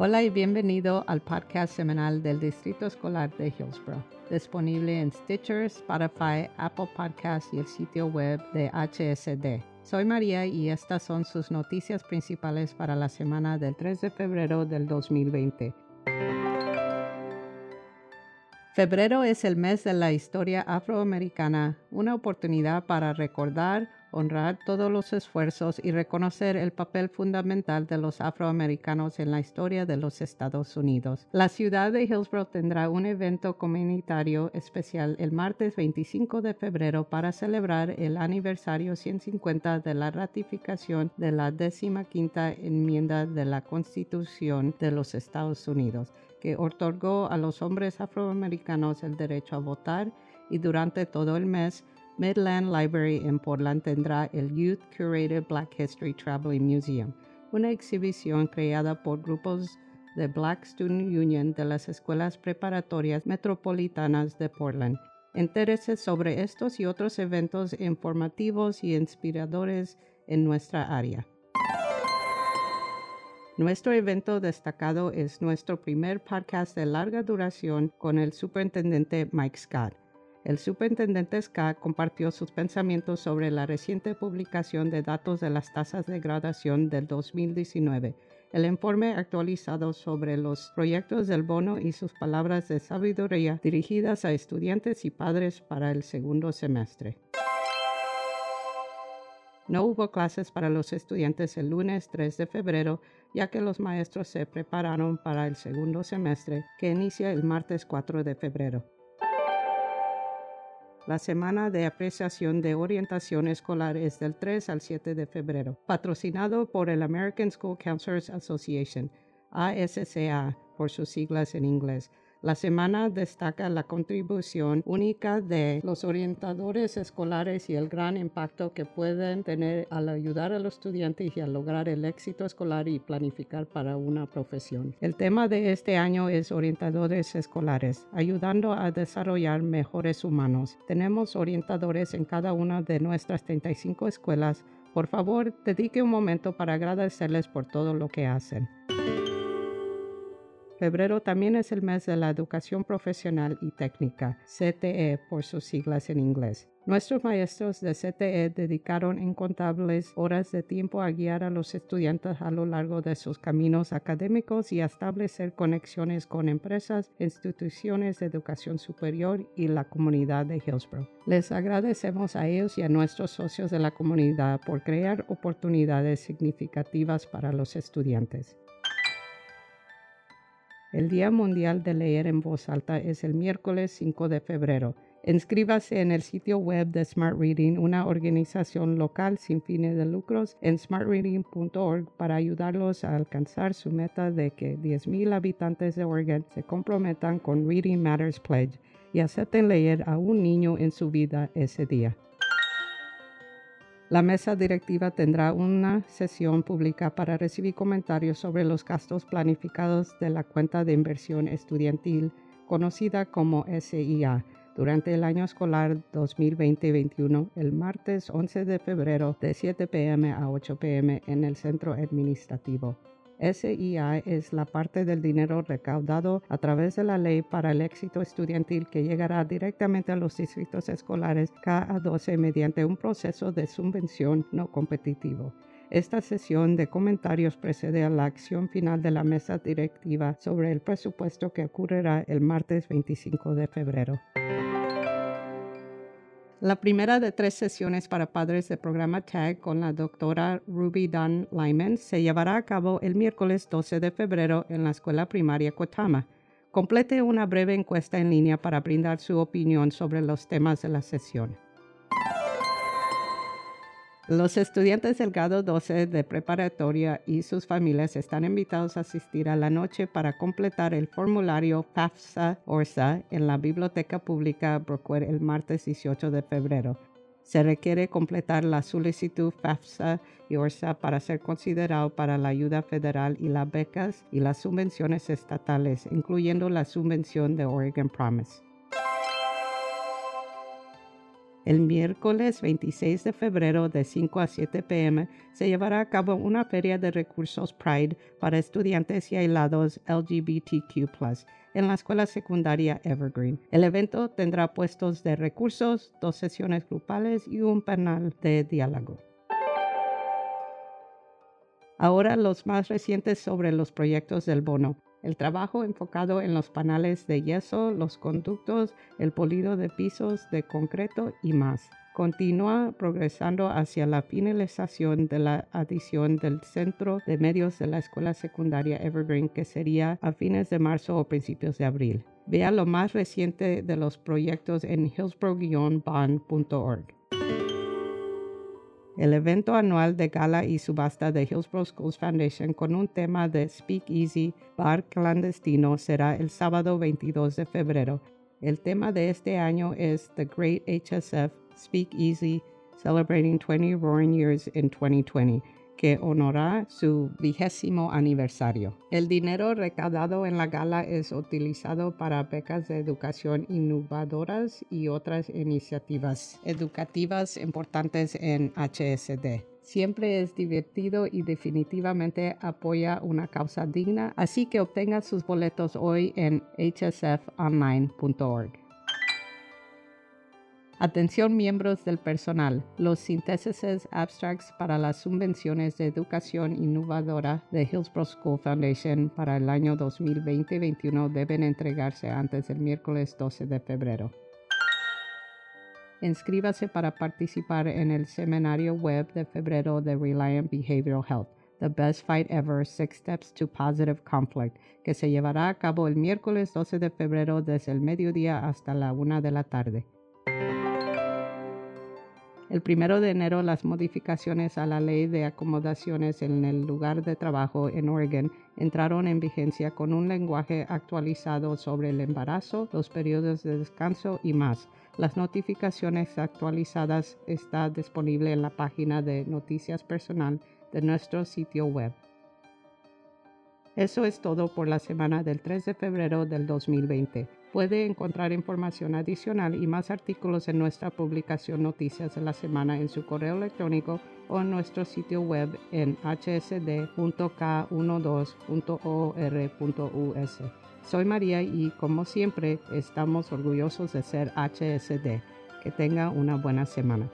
Hola y bienvenido al podcast semanal del Distrito Escolar de Hillsborough, disponible en Stitcher, Spotify, Apple Podcasts y el sitio web de HSD. Soy María y estas son sus noticias principales para la semana del 3 de febrero del 2020. Febrero es el mes de la historia afroamericana, una oportunidad para recordar, honrar todos los esfuerzos y reconocer el papel fundamental de los afroamericanos en la historia de los Estados Unidos. La ciudad de Hillsborough tendrá un evento comunitario especial el martes 25 de febrero para celebrar el aniversario 150 de la ratificación de la quinta enmienda de la Constitución de los Estados Unidos, que otorgó a los hombres afroamericanos el derecho a votar y durante todo el mes Midland Library en Portland tendrá el Youth Curated Black History Traveling Museum, una exhibición creada por grupos de Black Student Union de las escuelas preparatorias metropolitanas de Portland. Entérese sobre estos y otros eventos informativos y inspiradores en nuestra área. Nuestro evento destacado es nuestro primer podcast de larga duración con el superintendente Mike Scott. El superintendente Ska compartió sus pensamientos sobre la reciente publicación de datos de las tasas de graduación del 2019, el informe actualizado sobre los proyectos del bono y sus palabras de sabiduría dirigidas a estudiantes y padres para el segundo semestre. No hubo clases para los estudiantes el lunes 3 de febrero, ya que los maestros se prepararon para el segundo semestre, que inicia el martes 4 de febrero la semana de apreciación de orientación escolar es del 3 al 7 de febrero, patrocinado por el American School Counselors Association, ASCA por sus siglas en inglés. La semana destaca la contribución única de los orientadores escolares y el gran impacto que pueden tener al ayudar a los estudiantes y a lograr el éxito escolar y planificar para una profesión. El tema de este año es orientadores escolares, ayudando a desarrollar mejores humanos. Tenemos orientadores en cada una de nuestras 35 escuelas. Por favor, dedique un momento para agradecerles por todo lo que hacen. Febrero también es el mes de la educación profesional y técnica, CTE por sus siglas en inglés. Nuestros maestros de CTE dedicaron incontables horas de tiempo a guiar a los estudiantes a lo largo de sus caminos académicos y a establecer conexiones con empresas, instituciones de educación superior y la comunidad de Hillsborough. Les agradecemos a ellos y a nuestros socios de la comunidad por crear oportunidades significativas para los estudiantes. El Día Mundial de Leer en Voz Alta es el miércoles 5 de febrero. Inscríbase en el sitio web de Smart Reading, una organización local sin fines de lucros, en smartreading.org para ayudarlos a alcanzar su meta de que 10.000 habitantes de Oregon se comprometan con Reading Matters Pledge y acepten leer a un niño en su vida ese día. La mesa directiva tendrá una sesión pública para recibir comentarios sobre los gastos planificados de la cuenta de inversión estudiantil conocida como SIA durante el año escolar 2020-21 el martes 11 de febrero de 7 pm a 8 pm en el centro administrativo. SIA es la parte del dinero recaudado a través de la ley para el éxito estudiantil que llegará directamente a los distritos escolares KA12 mediante un proceso de subvención no competitivo. Esta sesión de comentarios precede a la acción final de la mesa directiva sobre el presupuesto que ocurrirá el martes 25 de febrero. La primera de tres sesiones para padres del programa TAG con la doctora Ruby Dunn Lyman se llevará a cabo el miércoles 12 de febrero en la escuela primaria Kotama. Complete una breve encuesta en línea para brindar su opinión sobre los temas de la sesión. Los estudiantes del grado 12 de preparatoria y sus familias están invitados a asistir a la noche para completar el formulario FAFSA-ORSA en la Biblioteca Pública Brookwell el martes 18 de febrero. Se requiere completar la solicitud FAFSA y ORSA para ser considerado para la ayuda federal y las becas y las subvenciones estatales, incluyendo la subvención de Oregon Promise. El miércoles 26 de febrero de 5 a 7 pm se llevará a cabo una feria de recursos Pride para estudiantes y aislados LGBTQ en la escuela secundaria Evergreen. El evento tendrá puestos de recursos, dos sesiones grupales y un panel de diálogo. Ahora los más recientes sobre los proyectos del bono. El trabajo enfocado en los panales de yeso, los conductos, el polido de pisos de concreto y más. Continúa progresando hacia la finalización de la adición del centro de medios de la escuela secundaria Evergreen que sería a fines de marzo o principios de abril. Vea lo más reciente de los proyectos en hillsborough-bond.org. El evento anual de gala y subasta de Hillsborough Schools Foundation con un tema de Speak Easy, bar clandestino, será el sábado 22 de febrero. El tema de este año es The Great HSF Speak Easy, Celebrating 20 Roaring Years in 2020 que honora su vigésimo aniversario. El dinero recaudado en la gala es utilizado para becas de educación innovadoras y otras iniciativas educativas importantes en HSD. Siempre es divertido y definitivamente apoya una causa digna, así que obtenga sus boletos hoy en hsfonline.org. Atención miembros del personal. Los síntesis abstracts para las subvenciones de educación innovadora de Hillsborough School Foundation para el año 2020-21 deben entregarse antes del miércoles 12 de febrero. Inscríbase para participar en el seminario web de febrero de Reliant Behavioral Health. The Best Fight Ever, Six Steps to Positive Conflict, que se llevará a cabo el miércoles 12 de febrero desde el mediodía hasta la una de la tarde. El primero de enero, las modificaciones a la ley de acomodaciones en el lugar de trabajo en Oregon entraron en vigencia con un lenguaje actualizado sobre el embarazo, los periodos de descanso y más. Las notificaciones actualizadas están disponibles en la página de Noticias Personal de nuestro sitio web. Eso es todo por la semana del 3 de febrero del 2020. Puede encontrar información adicional y más artículos en nuestra publicación Noticias de la Semana en su correo electrónico o en nuestro sitio web en hsd.k12.or.us. Soy María y como siempre estamos orgullosos de ser HSD. Que tenga una buena semana.